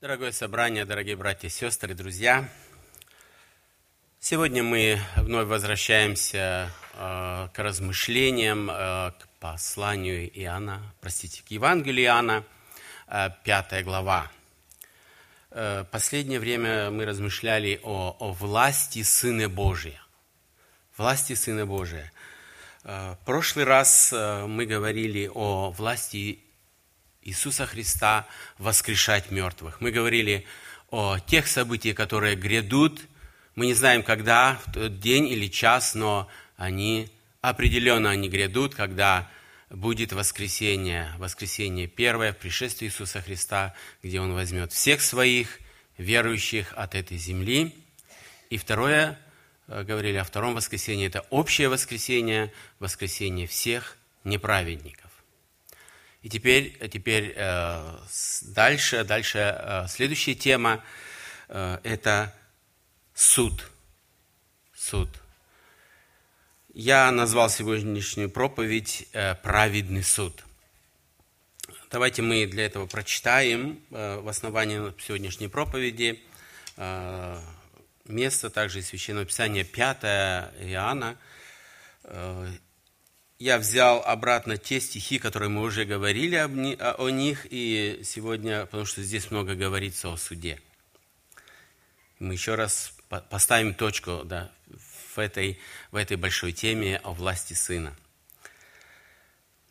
Дорогое собрание, дорогие братья сестры, друзья, сегодня мы вновь возвращаемся э, к размышлениям, э, к посланию Иоанна, простите, к Евангелию Иоанна, э, пятая глава. Э, последнее время мы размышляли о, о власти Сына Божия. Власти Сына Божия. Э, прошлый раз мы говорили о власти Иисуса Христа воскрешать мертвых. Мы говорили о тех событиях, которые грядут. Мы не знаем, когда, в тот день или час, но они определенно они грядут, когда будет воскресение, воскресение первое, пришествие Иисуса Христа, где Он возьмет всех своих верующих от этой земли. И второе, э, говорили о втором воскресении, это общее воскресение, воскресение всех неправедников. И теперь, теперь э, дальше, дальше э, следующая тема э, – это суд. Суд. Я назвал сегодняшнюю проповедь «Праведный суд». Давайте мы для этого прочитаем в основании сегодняшней проповеди место также из Священного Писания 5 Иоанна, я взял обратно те стихи, которые мы уже говорили о них, и сегодня, потому что здесь много говорится о суде. Мы еще раз поставим точку да, в, этой, в этой большой теме о власти Сына.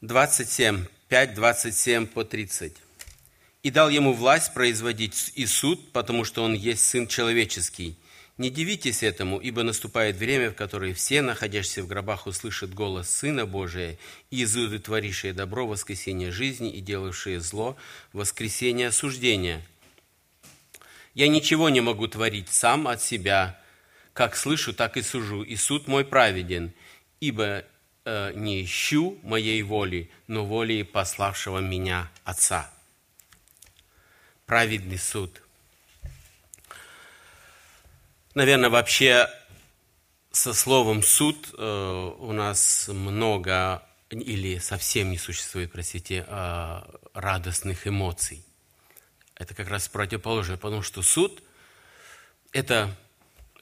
27, 5, 27 по 30. «И дал ему власть производить и суд, потому что он есть Сын Человеческий, не дивитесь этому, ибо наступает время, в которое все, находящиеся в гробах, услышат голос Сына Божия, и изуды творившие добро, воскресение жизни, и делавшие зло, воскресение осуждения. Я ничего не могу творить сам от себя, как слышу, так и сужу, и суд мой праведен, ибо э, не ищу моей воли, но воли пославшего меня Отца. Праведный суд – Наверное, вообще со словом суд э, у нас много или совсем не существует, простите, э, радостных эмоций. Это как раз противоположное, потому что суд это,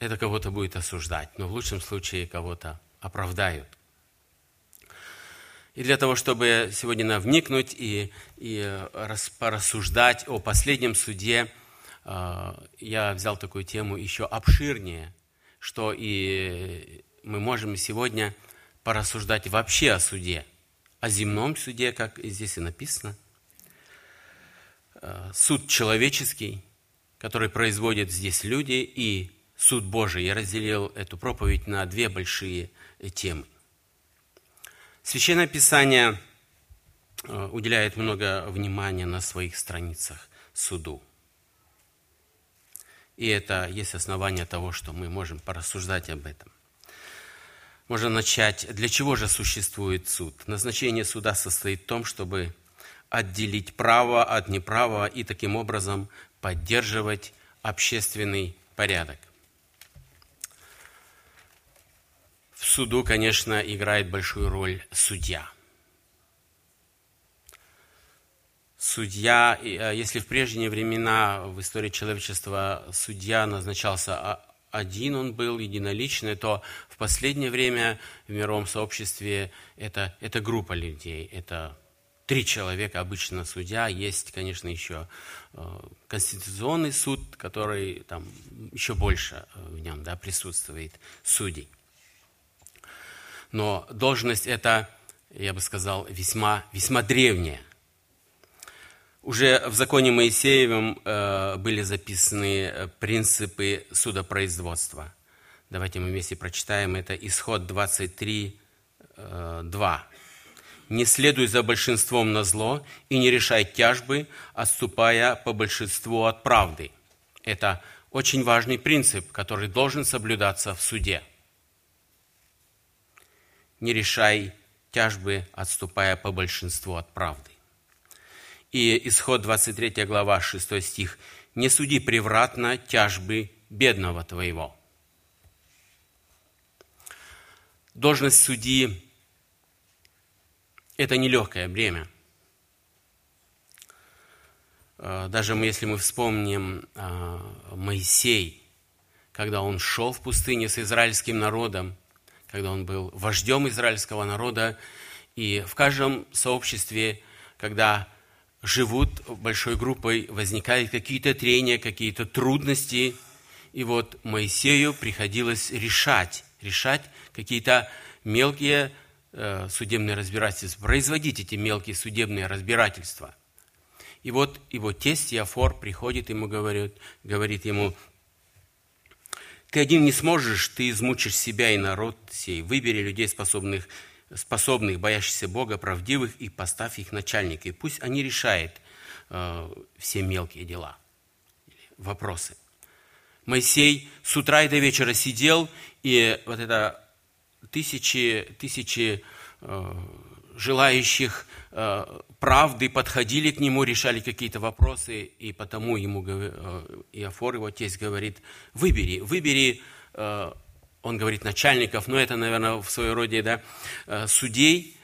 это кого-то будет осуждать, но в лучшем случае кого-то оправдают. И для того, чтобы сегодня вникнуть и, и порассуждать о последнем суде – я взял такую тему еще обширнее, что и мы можем сегодня порассуждать вообще о суде, о земном суде, как здесь и написано. А, суд человеческий, который производят здесь люди, и суд Божий. Я разделил эту проповедь на две большие темы. Священное Писание а, уделяет много внимания на своих страницах суду. И это есть основание того, что мы можем порассуждать об этом. Можно начать, для чего же существует суд? Назначение суда состоит в том, чтобы отделить право от неправого и таким образом поддерживать общественный порядок. В суду, конечно, играет большую роль судья – судья, э, если в прежние времена в истории человечества судья назначался один, он был единоличный, то в последнее время в мировом сообществе это, это группа людей, это три человека обычно судья, есть, конечно, еще э, конституционный суд, который там еще больше э, в нем да, присутствует судей. Но должность эта, я бы сказал, весьма, весьма древняя. Уже в законе Моисеевом э, были записаны э, принципы судопроизводства. Давайте мы вместе прочитаем. Это исход 23, 2. Э, «Не следуй за большинством на зло и не решай тяжбы, отступая по большинству от правды». Это очень важный принцип, который должен соблюдаться в суде. Не решай тяжбы, отступая по большинству от правды. И исход 23 глава 6 стих. «Не суди превратно тяжбы бедного твоего». Должность судьи – это нелегкое бремя. Э, даже если мы вспомним э, Моисей, когда он шел в пустыне с израильским народом, когда он был вождем израильского народа, и в каждом сообществе, когда живут большой группой, возникают какие-то трения, какие-то трудности, и вот Моисею приходилось решать, решать какие-то мелкие э, судебные разбирательства, производить эти мелкие судебные разбирательства. И вот его тесть Яфор приходит ему, говорит, говорит ему, ты один не сможешь, ты измучишь себя и народ сей. Выбери людей, способных, способных, боящихся Бога, правдивых, и поставь их начальниками. Пусть они решают э, все мелкие дела, вопросы. Моисей с утра и до вечера сидел, и вот это тысячи, тысячи э, желающих э, правды подходили к нему, решали какие-то вопросы, и потому ему э, Иофор, его тесть, говорит, выбери, выбери, он говорит, начальников, но это, наверное, в своем роде, да, э, судей,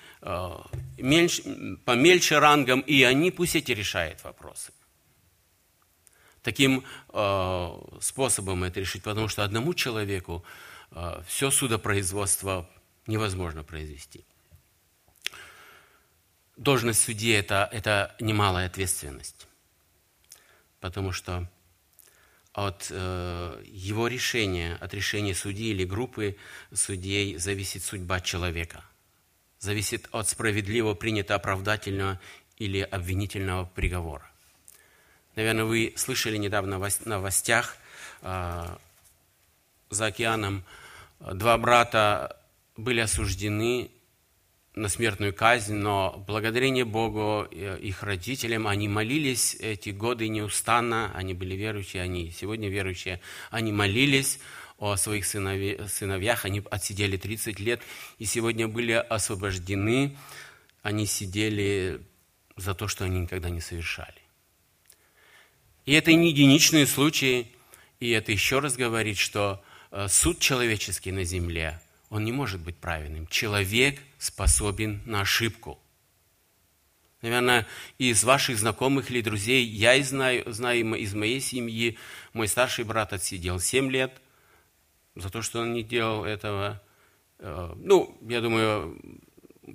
мельч, помельче рангом, и они пусть эти решают вопросы. Таким способом это решить, потому что одному человеку все судопроизводство невозможно произвести должность судьи это, – это немалая ответственность, потому что от э, его решения, от решения судьи или группы судей зависит судьба человека, зависит от справедливо принятого оправдательного или обвинительного приговора. Наверное, вы слышали недавно в новостях э, за океаном два брата были осуждены на смертную казнь, но благодарение Богу, э, их родителям, они молились эти годы неустанно, они были верующие, они сегодня верующие, они молились о своих сыновьях, они отсидели 30 лет и сегодня были освобождены, они сидели за то, что они никогда не совершали. И это не единичные случаи, и это еще раз говорит, что э, суд человеческий на земле – он не может быть правильным. Человек способен на ошибку. Наверное, из ваших знакомых или друзей, я знаю, знаю из моей семьи, мой старший брат отсидел 7 лет за то, что он не делал этого. Э, ну, я думаю,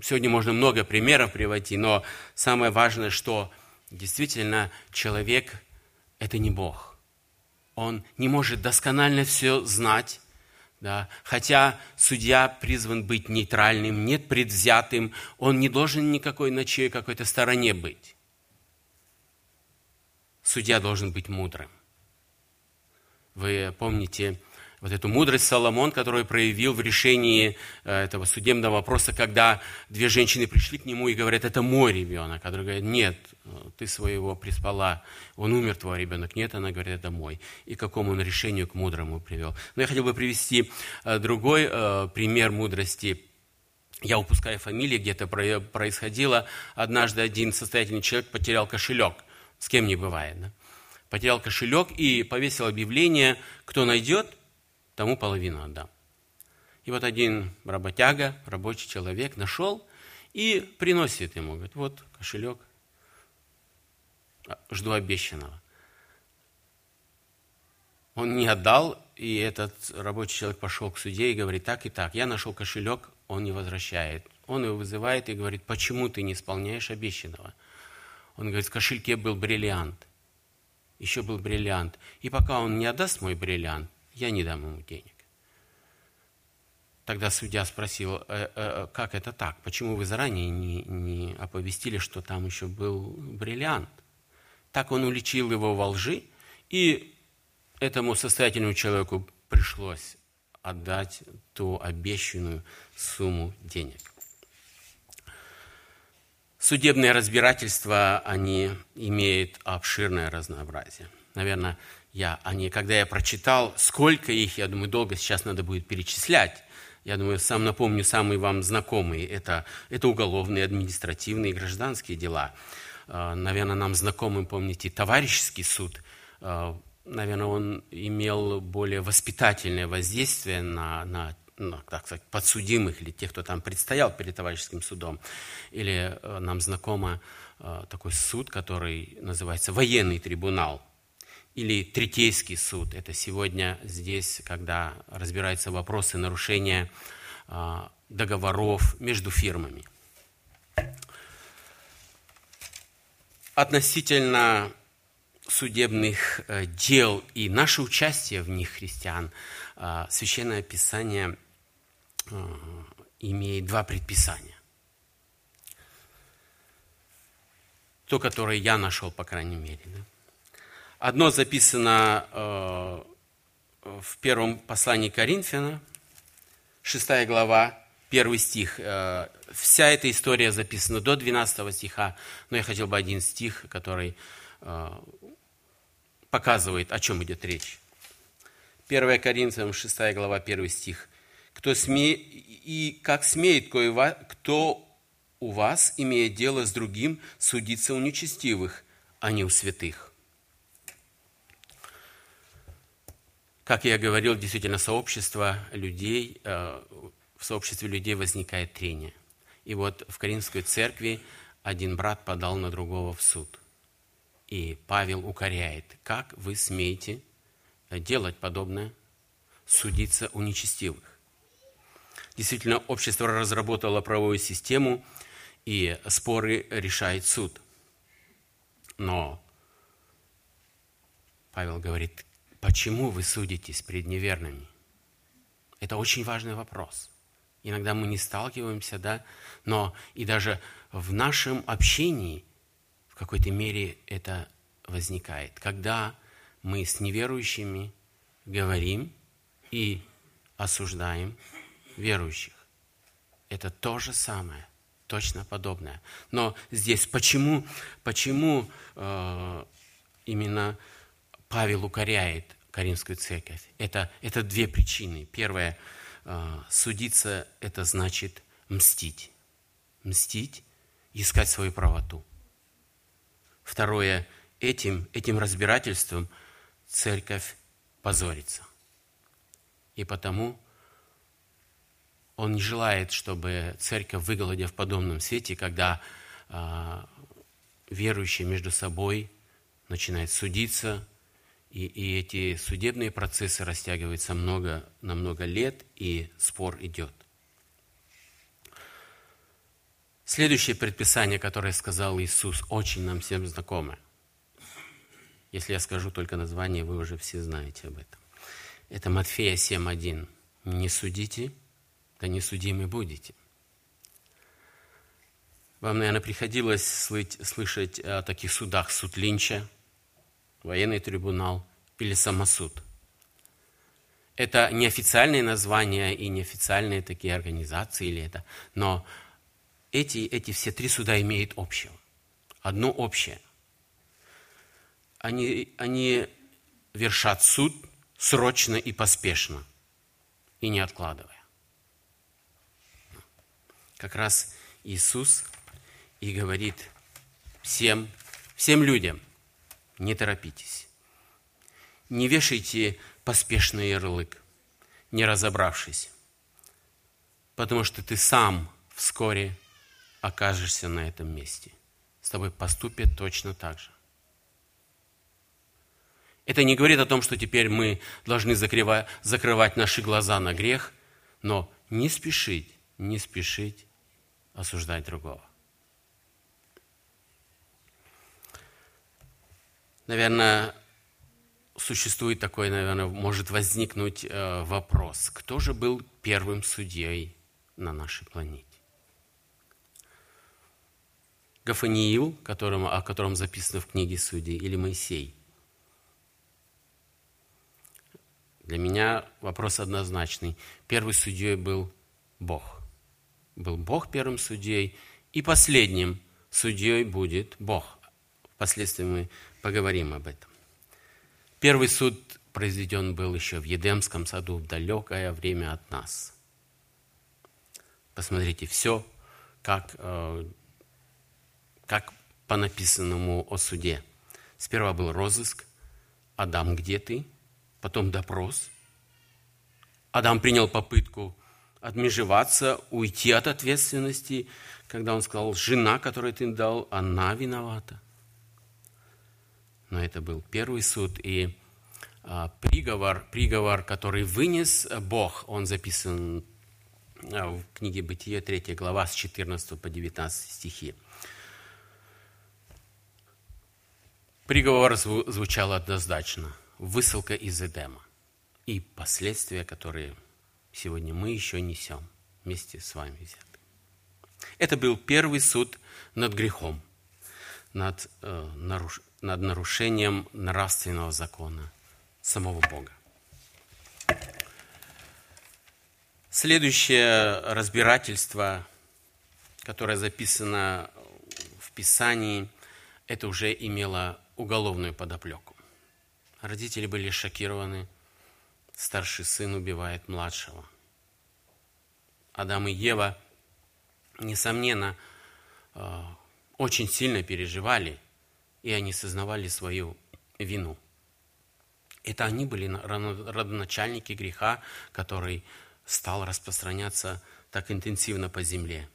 сегодня можно много примеров приводить, но самое важное, что действительно человек – это не Бог. Он не может досконально все знать, да? Хотя судья призван быть нейтральным, нет предвзятым, он не должен никакой на чьей какой-то стороне быть. Судья должен быть мудрым. Вы помните, вот эту мудрость Соломон, которую проявил в решении э, этого судебного вопроса, когда две женщины пришли к нему и говорят, это мой ребенок. Который говорит, нет, ты своего приспала, он умер, твой ребенок. Нет, она говорит, это мой. И к какому он решению к мудрому привел. Но я хотел бы привести э, другой э, пример мудрости. Я упускаю фамилии, где-то происходило. Однажды один состоятельный человек потерял кошелек. С кем не бывает, да? Потерял кошелек и повесил объявление, кто найдет, тому половину отдам. И вот один работяга, рабочий человек нашел и приносит ему, говорит, вот кошелек, а, жду обещанного. Он не отдал, и этот рабочий человек пошел к суде и говорит, так и так, я нашел кошелек, он не возвращает. Он его вызывает и говорит, почему ты не исполняешь обещанного? Он говорит, в кошельке был бриллиант. Еще был бриллиант. И пока он не отдаст мой бриллиант, я не дам ему денег. Тогда судья спросил, э, э, э, как это так? Почему вы заранее не, не оповестили, что там еще был бриллиант? Так он уличил его во лжи, и этому состоятельному человеку пришлось отдать ту обещанную сумму денег. Судебные разбирательства, они имеют обширное разнообразие. Наверное, я, они, когда я прочитал, сколько их, я думаю, долго сейчас надо будет перечислять. Я думаю, сам напомню самые вам знакомые. Это, это уголовные, административные, гражданские дела. А, наверное, нам знакомым, помните, товарищеский суд. А, наверное, он имел более воспитательное воздействие на, на ну, так сказать, подсудимых или тех, кто там предстоял перед товарищеским судом. Или э, нам знакомо э, такой суд, который называется военный трибунал или третейский суд. Это сегодня здесь, когда разбираются вопросы нарушения э, договоров между фирмами. Относительно судебных э, дел и наше участие в них, христиан, э, Священное Писание э, имеет два предписания. То, которое я нашел, по крайней мере. Да? Одно записано в первом послании Коринфяна, 6 глава, первый стих. Вся эта история записана до 12 стиха, но я хотел бы один стих, который показывает, о чем идет речь. 1 Коринфянам 6 глава 1 стих. Кто сме... И как смеет кто у вас, имея дело с другим, судиться у нечестивых, а не у святых. Как я говорил, действительно, сообщество людей, э, в сообществе людей возникает трение. И вот в Каринской церкви один брат подал на другого в суд – и Павел укоряет, как вы смеете делать подобное, судиться у нечестивых. Действительно, общество разработало правовую систему, и споры решает суд. Но Павел говорит, почему вы судитесь пред неверными? Это очень важный вопрос. Иногда мы не сталкиваемся, да, но и даже в нашем общении – какой-то мере это возникает, когда мы с неверующими говорим и осуждаем верующих. Это то же самое, точно подобное. Но здесь почему, почему э, именно Павел укоряет Каримскую церковь? Это, это две причины. Первое, э, судиться – это значит мстить. Мстить, искать свою правоту. Второе, этим, этим разбирательством церковь позорится. И потому он не желает, чтобы церковь выглядела в подобном свете, когда э, верующие между собой начинают судиться, и, и эти судебные процессы растягиваются много, на много лет, и спор идет. Следующее предписание, которое сказал Иисус, очень нам всем знакомо. Если я скажу только название, вы уже все знаете об этом. Это Матфея 7.1. «Не судите, да не судимы будете». Вам, наверное, приходилось слышать о таких судах. Суд Линча, военный трибунал или самосуд. Это неофициальные названия и неофициальные такие организации, или это, но эти, эти все три суда имеют общего. Одно общее. Они, они вершат суд срочно и поспешно, и не откладывая. Как раз Иисус и говорит всем, всем людям, не торопитесь. Не вешайте поспешный ярлык, не разобравшись, потому что ты сам вскоре окажешься на этом месте. С тобой поступят точно так же. Это не говорит о том, что теперь мы должны закрывать, закрывать наши глаза на грех, но не спешить, не спешить осуждать другого. Наверное, существует такой, наверное, может возникнуть э, вопрос, кто же был первым судьей на нашей планете? Гафаниил, которому, о котором записано в книге Судей, или Моисей? Для меня вопрос однозначный. Первый судьей был Бог. Был Бог первым судьей, и последним судьей будет Бог. Впоследствии мы поговорим об этом. Первый суд произведен был еще в Едемском саду в далекое время от нас. Посмотрите, все, как э, как по написанному о суде. Сперва был розыск. Адам, где ты? Потом допрос. Адам принял попытку отмежеваться, уйти от ответственности, когда он сказал, жена, которую ты дал, она виновата. Но это был первый суд, и а, приговор, приговор, который вынес Бог, он записан а, в книге Бытие, 3 глава, с 14 по 19 стихи. Приговор звучал однозначно. Высылка из Эдема. И последствия, которые сегодня мы еще несем вместе с вами взяты. Это был первый суд над грехом, над, э, наруш, над нарушением нравственного закона самого Бога. Следующее разбирательство, которое записано в Писании, это уже имело уголовную подоплеку. Родители были шокированы. Старший сын убивает младшего. Адам и Ева, несомненно, э, очень сильно переживали, и они сознавали свою вину. Это они были родоначальники греха, который стал распространяться так интенсивно по земле.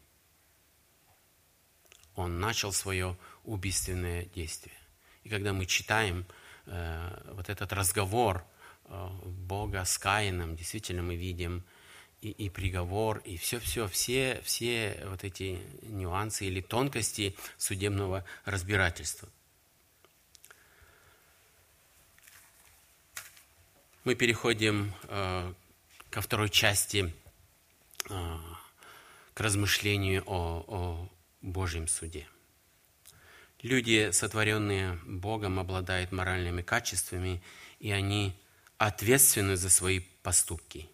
Он начал свое убийственное действие. И когда мы читаем э, вот этот разговор э, Бога с Каином, действительно мы видим и, и приговор, и все-все, все, все вот эти нюансы или тонкости судебного разбирательства. Мы переходим э, ко второй части, э, к размышлению о, о Божьем суде. Люди, сотворенные Богом, обладают моральными качествами, и они ответственны за свои поступки.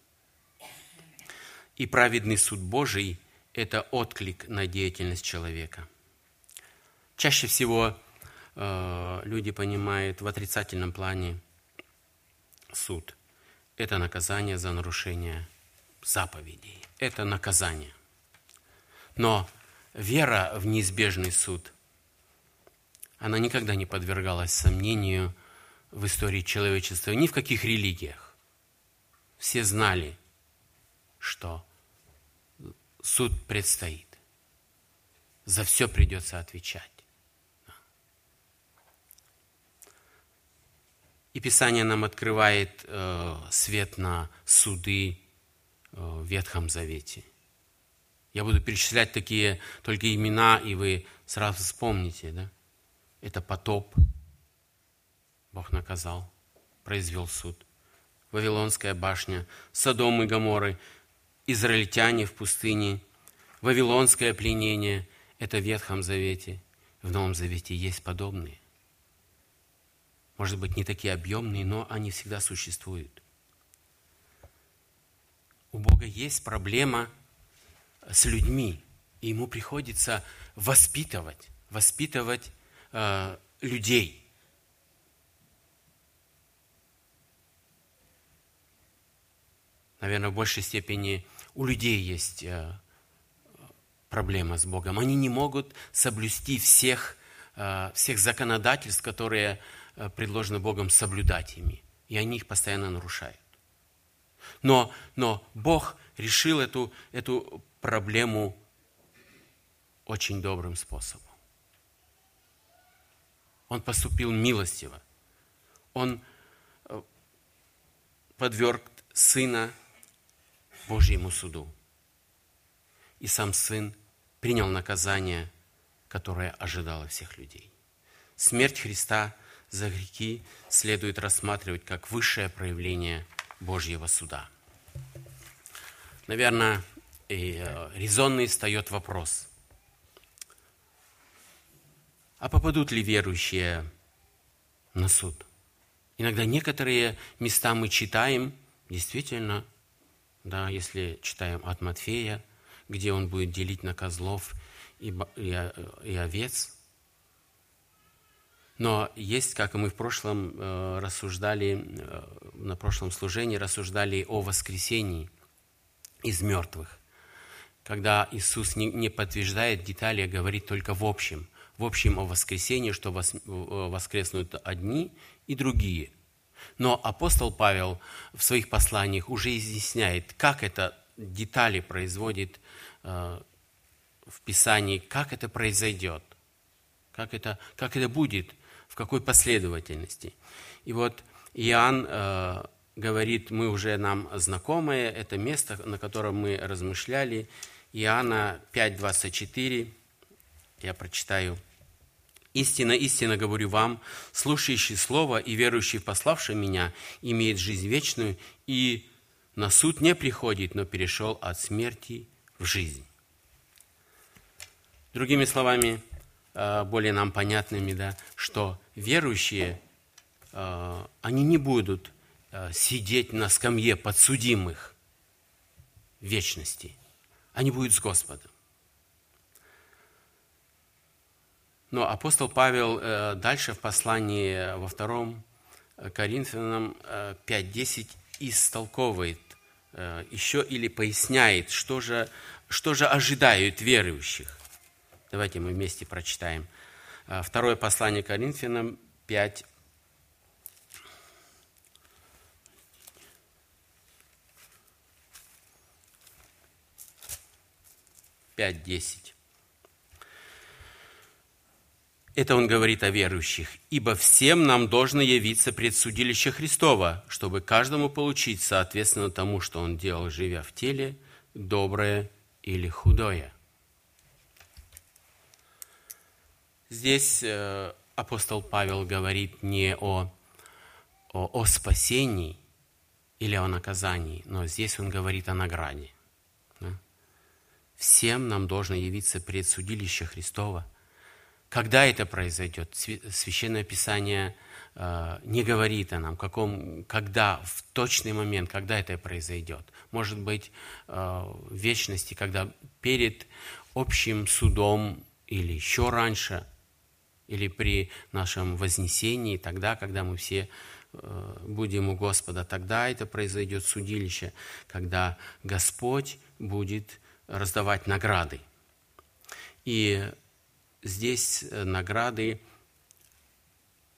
И праведный суд Божий – это отклик на деятельность человека. Чаще всего э, люди понимают в отрицательном плане суд. Это наказание за нарушение заповедей. Это наказание. Но вера в неизбежный суд – она никогда не подвергалась сомнению в истории человечества, ни в каких религиях. Все знали, что суд предстоит. За все придется отвечать. И Писание нам открывает э, свет на суды э, в Ветхом Завете. Я буду перечислять такие только имена, и вы сразу вспомните, да? Это потоп. Бог наказал, произвел суд. Вавилонская башня, Содом и Гоморры, израильтяне в пустыне, Вавилонское пленение – это в Ветхом Завете. В Новом Завете есть подобные. Может быть, не такие объемные, но они всегда существуют. У Бога есть проблема с людьми, и ему приходится воспитывать, воспитывать э, людей. Наверное, в большей степени у людей есть э, проблема с Богом. Они не могут соблюсти всех, э, всех законодательств, которые э, предложены Богом соблюдать ими. И они их постоянно нарушают. Но, но Бог решил эту, эту проблему очень добрым способом. Он поступил милостиво. Он э, подверг Сына Божьему суду. И сам Сын принял наказание, которое ожидало всех людей. Смерть Христа за грехи следует рассматривать как высшее проявление Божьего суда. Наверное, и э, резонный встает вопрос – а попадут ли верующие на суд? Иногда некоторые места мы читаем, действительно, да, если читаем от Матфея, где он будет делить на козлов и, и, и овец. Но есть, как мы в прошлом э, рассуждали, э, на прошлом служении рассуждали о воскресении из мертвых, когда Иисус не, подтверждает детали, а говорит только в общем – в общем о воскресении, что э, воскреснут одни и другие. Но апостол Павел в своих посланиях уже изъясняет, как это детали производит в Писании, как это произойдет, как это, как это будет, в какой последовательности. И вот Иоанн э, говорит, мы уже нам знакомые, это место, на котором мы размышляли, Иоанна 5:24, я прочитаю. «Истинно, истинно говорю вам, слушающий Слово и верующий в пославшего меня имеет жизнь вечную, и на суд не приходит, но перешел от смерти в жизнь». Другими словами, э, более нам понятными, да, что верующие, э, они не будут э, сидеть на скамье подсудимых вечности. Они будут с Господом. Но апостол Павел дальше в послании во втором Коринфянам 5.10 истолковывает еще или поясняет, что же, что же ожидают верующих. Давайте мы вместе прочитаем. А, второе послание Коринфянам 5, пять десять. Это он говорит о верующих. «Ибо всем нам должно явиться пред судилище Христова, чтобы каждому получить соответственно тому, что он делал, живя в теле, доброе или худое». Здесь э, апостол Павел говорит не о, о, о спасении или о наказании, но здесь он говорит о награде. Всем нам должно явиться пред судилище Христова. Когда это произойдет? Священное Писание э, не говорит о нам, каком, когда, в точный момент, когда это произойдет. Может быть, э, в вечности, когда перед общим судом или еще раньше – или при нашем вознесении, тогда, когда мы все э, будем у Господа, тогда это произойдет судилище, когда Господь будет раздавать награды. И здесь э, награды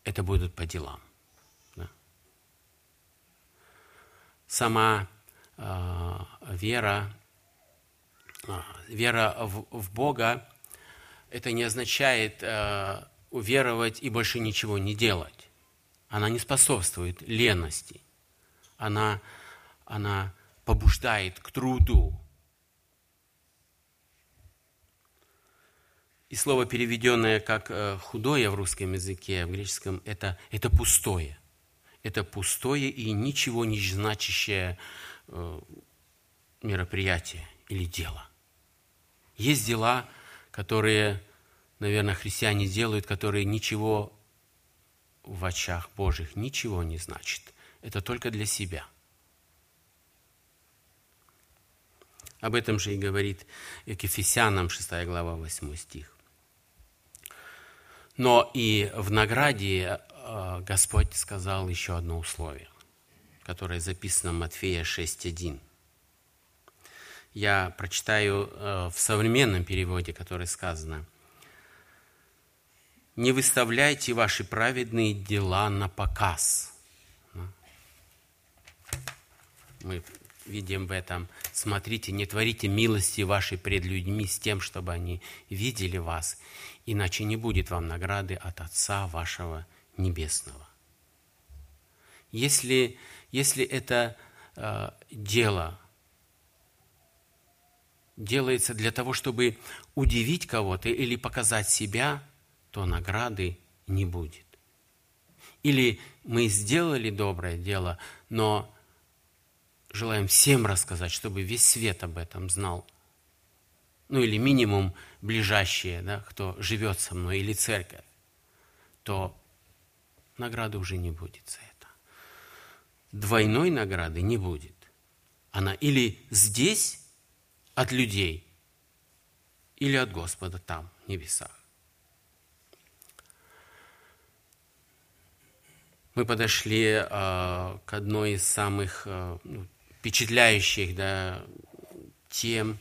это будут по делам. Да? Сама э, вера, э, вера в, в Бога, это не означает э, уверовать и больше ничего не делать. Она не способствует лености. Она, она побуждает к труду. И слово, переведенное как э, худое в русском языке, в греческом, это, это пустое. Это пустое и ничего не значащее э, мероприятие или дело. Есть дела, которые наверное, христиане делают, которые ничего в очах Божьих ничего не значит. Это только для себя. Об этом же и говорит к Ефесянам 6 глава 8 стих. Но и в награде э, Господь сказал еще одно условие, которое записано в Матфея 6.1. Я прочитаю э, в современном переводе, который сказано – не выставляйте ваши праведные дела на показ. Мы видим в этом, смотрите, не творите милости вашей пред людьми с тем, чтобы они видели вас, иначе не будет вам награды от Отца вашего Небесного. Если, если это э, дело делается для того, чтобы удивить кого-то или показать себя – то награды не будет. Или мы сделали доброе дело, но желаем всем рассказать, чтобы весь свет об этом знал. Ну или минимум ближайшие, да, кто живет со мной, или церковь, то награды уже не будет за это. Двойной награды не будет. Она или здесь от людей, или от Господа там, в небесах. Мы подошли э, к одной из самых э, впечатляющих да, тем.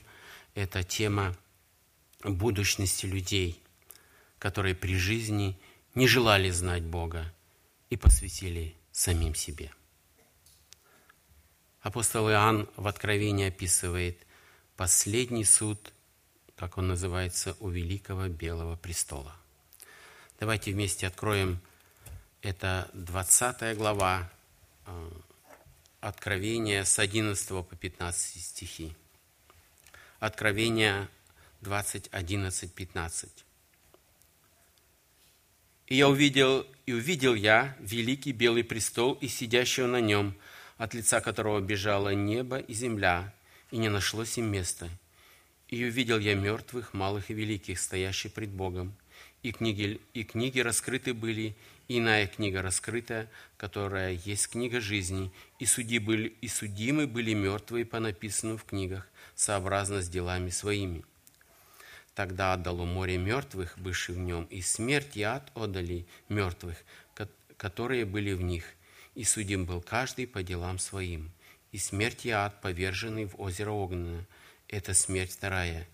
Это тема будущности людей, которые при жизни не желали знать Бога и посвятили самим себе. Апостол Иоанн в Откровении описывает последний суд, как он называется, у Великого Белого Престола. Давайте вместе откроем это 20 глава э, Откровения с 11 по 15 стихи. Откровение 20, 11, 15. «И я увидел, и увидел я великий белый престол и сидящего на нем, от лица которого бежало небо и земля, и не нашлось им места. И увидел я мертвых, малых и великих, стоящих пред Богом, и книги, и книги раскрыты были, иная книга раскрыта, которая есть книга жизни, и, суди были, и судимы были мертвые по написанному в книгах, сообразно с делами своими. Тогда отдало море мертвых, бывших в нем, и смерть и ад отдали мертвых, которые были в них, и судим был каждый по делам своим. И смерть и ад, поверженный в озеро Огненное, это смерть вторая.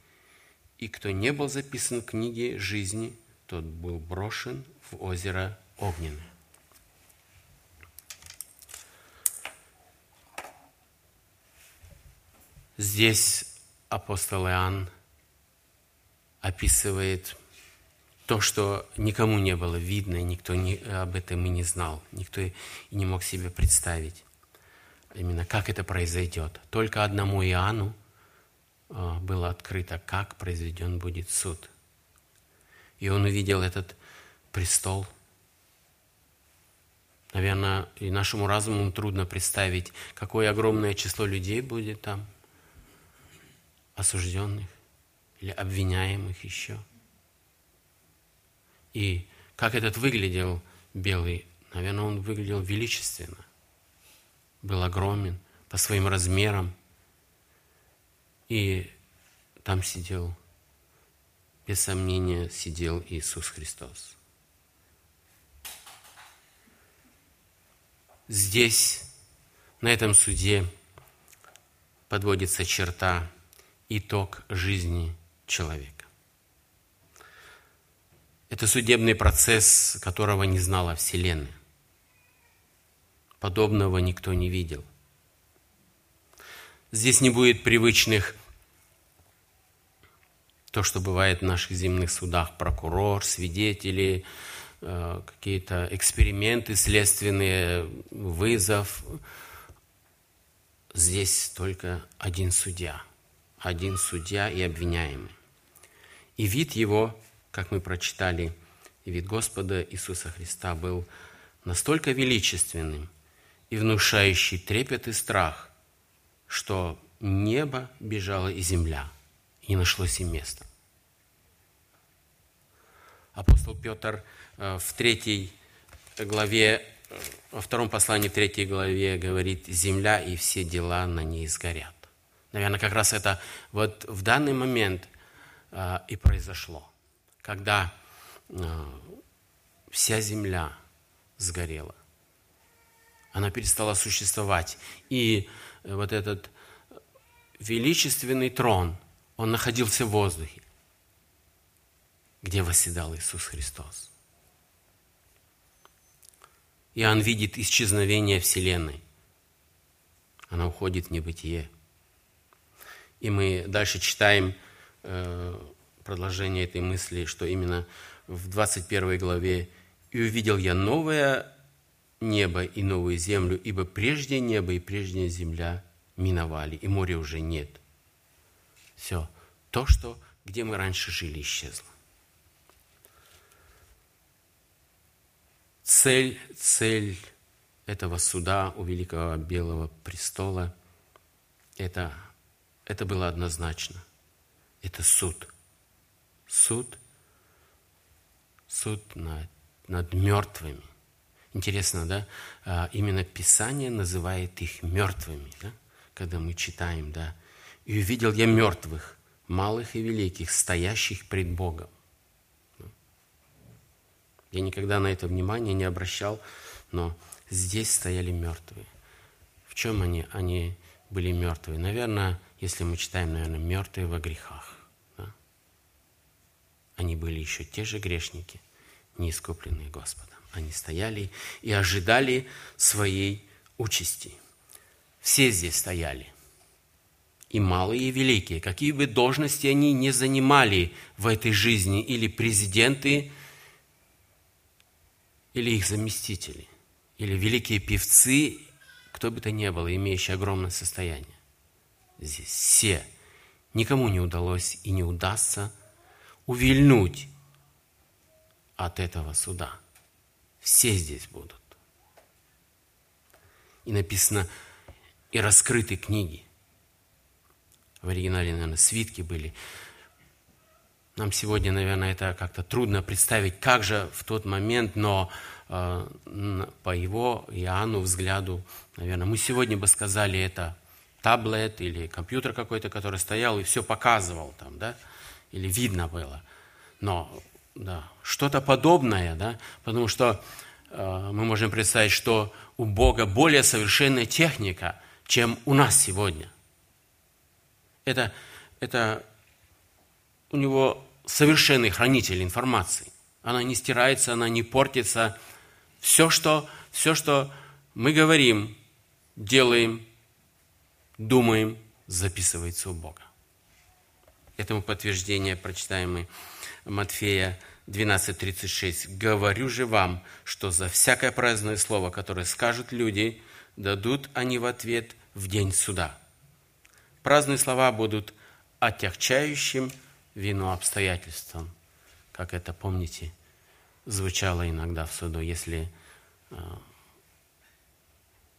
И кто не был записан в книге жизни, тот был брошен в озеро Огненное. Здесь апостол Иоанн описывает то, что никому не было видно, никто не, об этом и не знал, никто и не мог себе представить, именно как это произойдет. Только одному Иоанну а, было открыто, как произведен будет суд. И он увидел этот престол. Наверное, и нашему разуму трудно представить, какое огромное число людей будет там, осужденных или обвиняемых еще. И как этот выглядел белый, наверное, он выглядел величественно, был огромен по своим размерам. И там сидел, без сомнения, сидел Иисус Христос. Здесь, на этом суде, подводится черта, итог жизни человека. Это судебный процесс, которого не знала Вселенная. Подобного никто не видел. Здесь не будет привычных то, что бывает в наших земных судах, прокурор, свидетели, какие-то эксперименты следственные, вызов. Здесь только один судья, один судья и обвиняемый. И вид его, как мы прочитали, вид Господа Иисуса Христа был настолько величественным и внушающий трепет и страх, что небо бежало и земля, и не нашлось им места. Апостол Петр э, в третьей главе, э, во втором послании третьей главе говорит, «Земля и все дела на ней сгорят». Наверное, как раз это вот в данный момент – а, и произошло, когда вся земля сгорела. Она перестала существовать. И вот этот величественный трон, он находился в воздухе, где восседал Иисус Христос. Иоанн видит исчезновение Вселенной. Она уходит в небытие. И мы дальше читаем Э, продолжение этой мысли, что именно в 21 главе «И увидел я новое небо и новую землю, ибо прежнее небо и прежняя земля миновали, и моря уже нет». Все. То, что, где мы раньше жили, исчезло. Цель, цель этого суда у Великого Белого Престола, это, это было однозначно это суд. Суд, суд над, над мертвыми. Интересно, да? А, именно Писание называет их мертвыми, да? когда мы читаем, да? «И увидел я мертвых, малых и великих, стоящих пред Богом». Я никогда на это внимание не обращал, но здесь стояли мертвые. В чем они? Они были мертвые. Наверное, если мы читаем, наверное, мертвые во грехах. Да? Они были еще те же грешники, не искупленные Господом. Они стояли и ожидали своей участи. Все здесь стояли. И малые, и великие. Какие бы должности они не занимали в этой жизни, или президенты, или их заместители, или великие певцы, кто бы то ни было, имеющие огромное состояние. Здесь все. Никому не удалось и не удастся увильнуть от этого суда. Все здесь будут. И написано, и раскрыты книги. В оригинале, наверное, свитки были. Нам сегодня, наверное, это как-то трудно представить, как же в тот момент, но э, по его, Иоанну, взгляду, наверное, мы сегодня бы сказали, это таблет или компьютер какой-то, который стоял и все показывал там, да, или видно было. Но, да, что-то подобное, да, потому что э, мы можем представить, что у Бога более совершенная техника, чем у нас сегодня. Это, это у него совершенный хранитель информации. Она не стирается, она не портится. Все, что, все, что мы говорим, делаем, думаем, записывается у Бога. Этому подтверждение прочитаем мы Матфея 12.36. «Говорю же вам, что за всякое праздное слово, которое скажут люди, дадут они в ответ в день суда». Праздные слова будут отягчающим вину обстоятельствам, как это, помните, звучало иногда в суду, если э,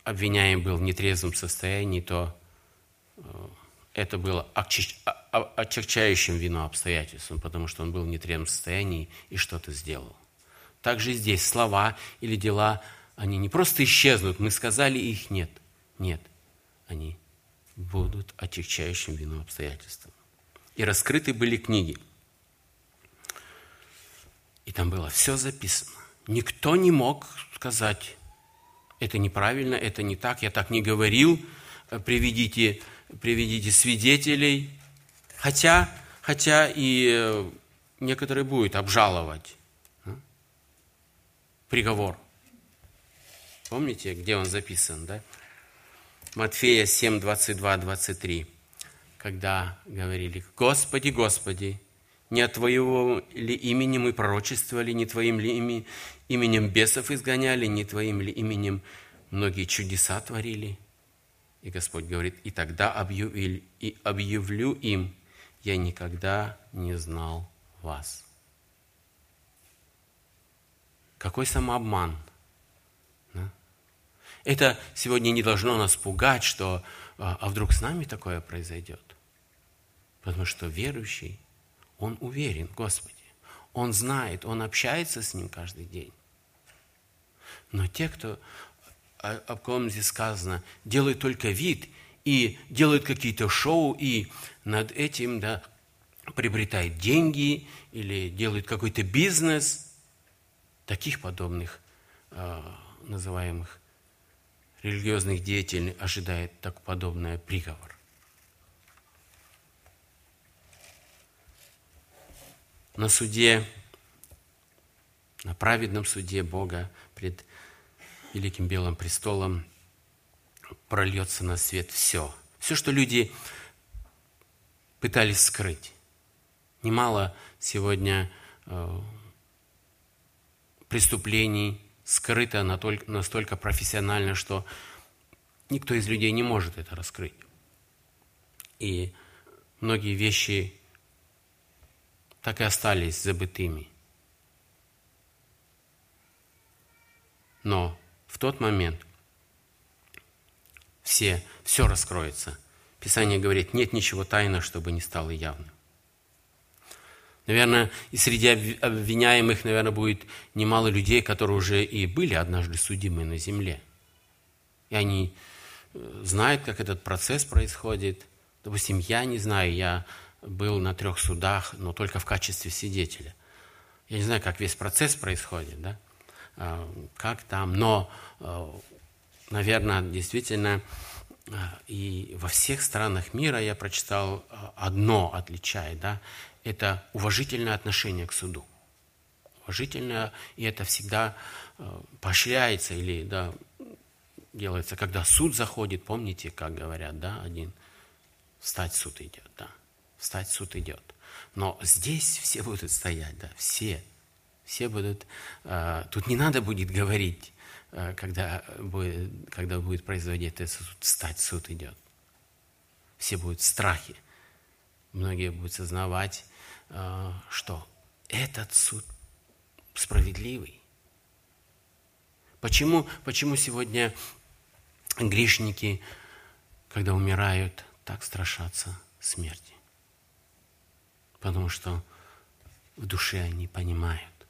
обвиняем был в нетрезвом состоянии, то э, это было отягчающим вину обстоятельством, потому что он был в нетрезвом состоянии и что-то сделал. Также здесь слова или дела, они не просто исчезнут, мы сказали, их нет. Нет, они будут отягчающим вину обстоятельством и раскрыты были книги. И там было все записано. Никто не мог сказать, это неправильно, это не так, я так не говорил, приведите, приведите свидетелей. Хотя, хотя и э, некоторые будут обжаловать приговор. Помните, где он записан, да? Матфея 7, 22, 23 когда говорили, «Господи, Господи, не от Твоего ли имени мы пророчествовали, не Твоим ли именем бесов изгоняли, не Твоим ли именем многие чудеса творили?» И Господь говорит, «И тогда объявлю, и объявлю им, я никогда не знал вас». Какой самообман! Это сегодня не должно нас пугать, что а, а вдруг с нами такое произойдет? Потому что верующий, он уверен в Господе. Он знает, он общается с Ним каждый день. Но те, кто, о, о ком здесь сказано, делают только вид и делают какие-то шоу, и над этим да, приобретают деньги или делают какой-то бизнес, таких подобных э, называемых религиозных деятелей ожидает так подобный приговор. На суде, на праведном суде Бога пред Великим Белым престолом прольется на свет все. Все, что люди пытались скрыть. Немало сегодня э, преступлений, скрыто настолько профессионально, что никто из людей не может это раскрыть. И многие вещи так и остались забытыми. Но в тот момент все, все раскроется. Писание говорит, нет ничего тайного, чтобы не стало явным. Наверное, и среди обвиняемых, наверное, будет немало людей, которые уже и были однажды судимы на земле. И они э, знают, как этот процесс происходит. Допустим, я не знаю, я был на трех судах, но только в качестве свидетеля. Я не знаю, как весь процесс происходит, да? А, как там, но, э, наверное, действительно, э, и во всех странах мира я прочитал одно отличает, да, это уважительное отношение к суду. Уважительное, и это всегда поощряется или да, делается, когда суд заходит, помните, как говорят, да, один, встать суд идет, да, встать суд идет. Но здесь все будут стоять, да, все, все будут, э, тут не надо будет говорить, э, когда, будет, когда будет производить этот суд, встать суд идет. Все будут в страхе. Многие будут сознавать, э, что этот суд справедливый. Почему, почему сегодня грешники, когда умирают, так страшатся смерти? Потому что в душе они понимают,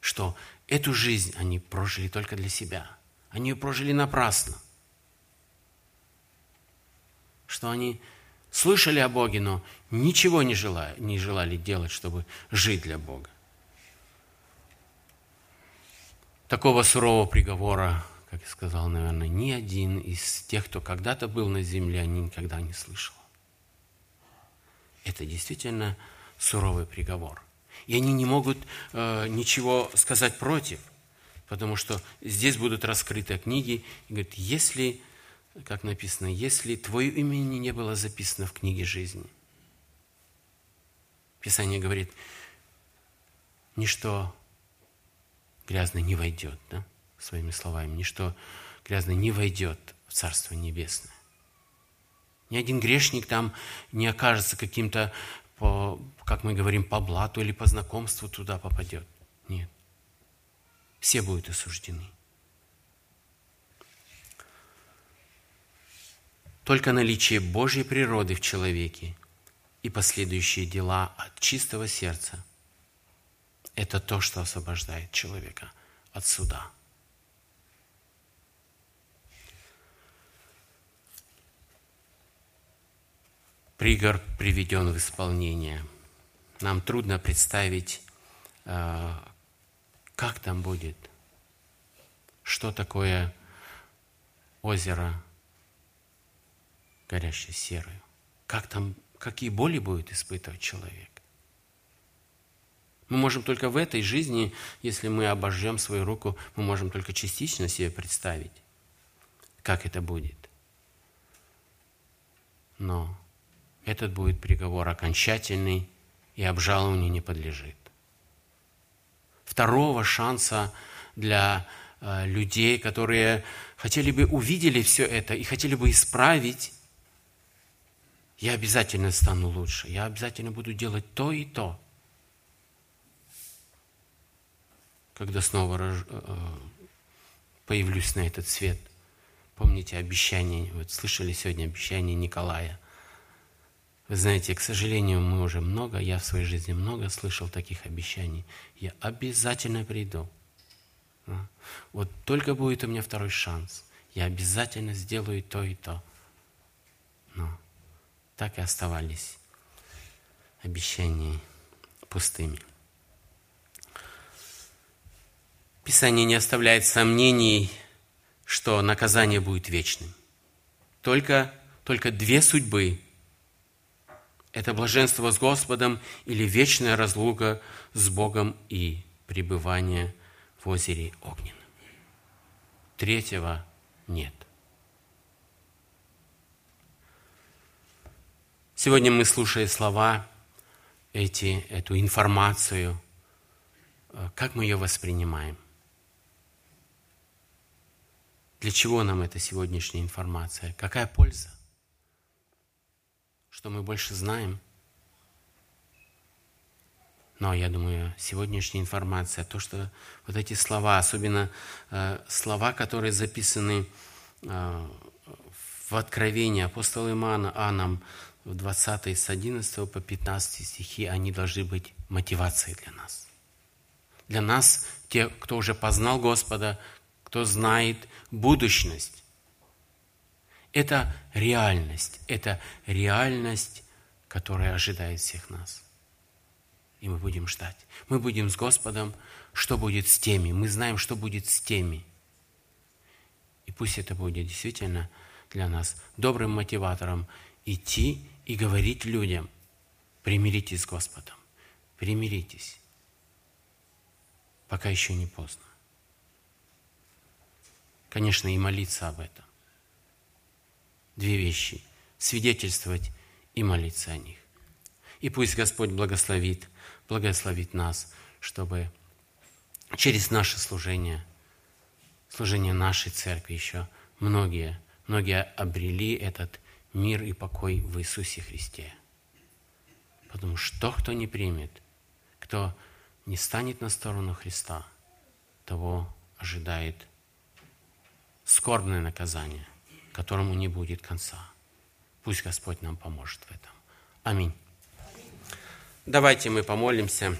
что эту жизнь они прожили только для себя. Они ее прожили напрасно. Что они слышали о Боге, но ничего не желали, не желали делать, чтобы жить для Бога. Такого сурового приговора, как я сказал, наверное, ни один из тех, кто когда-то был на земле, никогда не слышал. Это действительно суровый приговор. И они не могут э, ничего сказать против, потому что здесь будут раскрыты книги. И говорит, если, как написано, если твое имени не было записано в книге жизни. Писание говорит, ничто грязное не войдет, да, своими словами, ничто грязное не войдет в Царство Небесное. Ни один грешник там не окажется каким-то по, как мы говорим, по блату или по знакомству туда попадет. Нет. Все будут осуждены. Только наличие Божьей природы в человеке и последующие дела от чистого сердца – это то, что освобождает человека от суда. Пригор приведен в исполнение. Нам трудно представить, э, как там будет, что такое озеро, горящее серою, как там, какие боли будет испытывать человек. Мы можем только в этой жизни, если мы обожжем свою руку, мы можем только частично себе представить, как это будет. Но этот будет приговор окончательный и обжалованию не подлежит. Второго шанса для э, людей, которые хотели бы увидели все это и хотели бы исправить, я обязательно стану лучше, я обязательно буду делать то и то. Когда снова э, появлюсь на этот свет. Помните обещание, вот слышали сегодня обещание Николая – вы знаете, к сожалению, мы уже много, я в своей жизни много слышал таких обещаний. Я обязательно приду. А? Вот только будет у меня второй шанс. Я обязательно сделаю то и то. Но так и оставались обещания пустыми. Писание не оставляет сомнений, что наказание будет вечным. Только, только две судьбы это блаженство с Господом или вечная разлука с Богом и пребывание в озере Огненном. Третьего нет. Сегодня мы, слушая слова, эти, эту информацию, э, как мы ее воспринимаем? Для чего нам эта сегодняшняя информация? Какая польза? Что мы больше знаем. Но я думаю, сегодняшняя информация, то, что вот эти слова, особенно э, слова, которые записаны э, в Откровении апостола Имана, Анам, в 20 с 11 по 15 стихи, они должны быть мотивацией для нас. Для нас, те, кто уже познал Господа, кто знает будущность, это реальность, это реальность, которая ожидает всех нас. И мы будем ждать. Мы будем с Господом, что будет с теми. Мы знаем, что будет с теми. И пусть это будет действительно для нас добрым мотиватором идти и говорить людям, примиритесь с Господом, примиритесь, пока еще не поздно. конечно, и молиться об этом. Две вещи – свидетельствовать и молиться о них. И пусть Господь благословит, благословит нас, чтобы через наше служение, служение нашей церкви еще многие, многие обрели этот мир и покой в Иисусе Христе. Потому что кто не примет, кто не станет на сторону Христа, того ожидает скорбное наказание, которому не будет конца. Пусть Господь нам поможет в этом. Аминь. Давайте мы помолимся.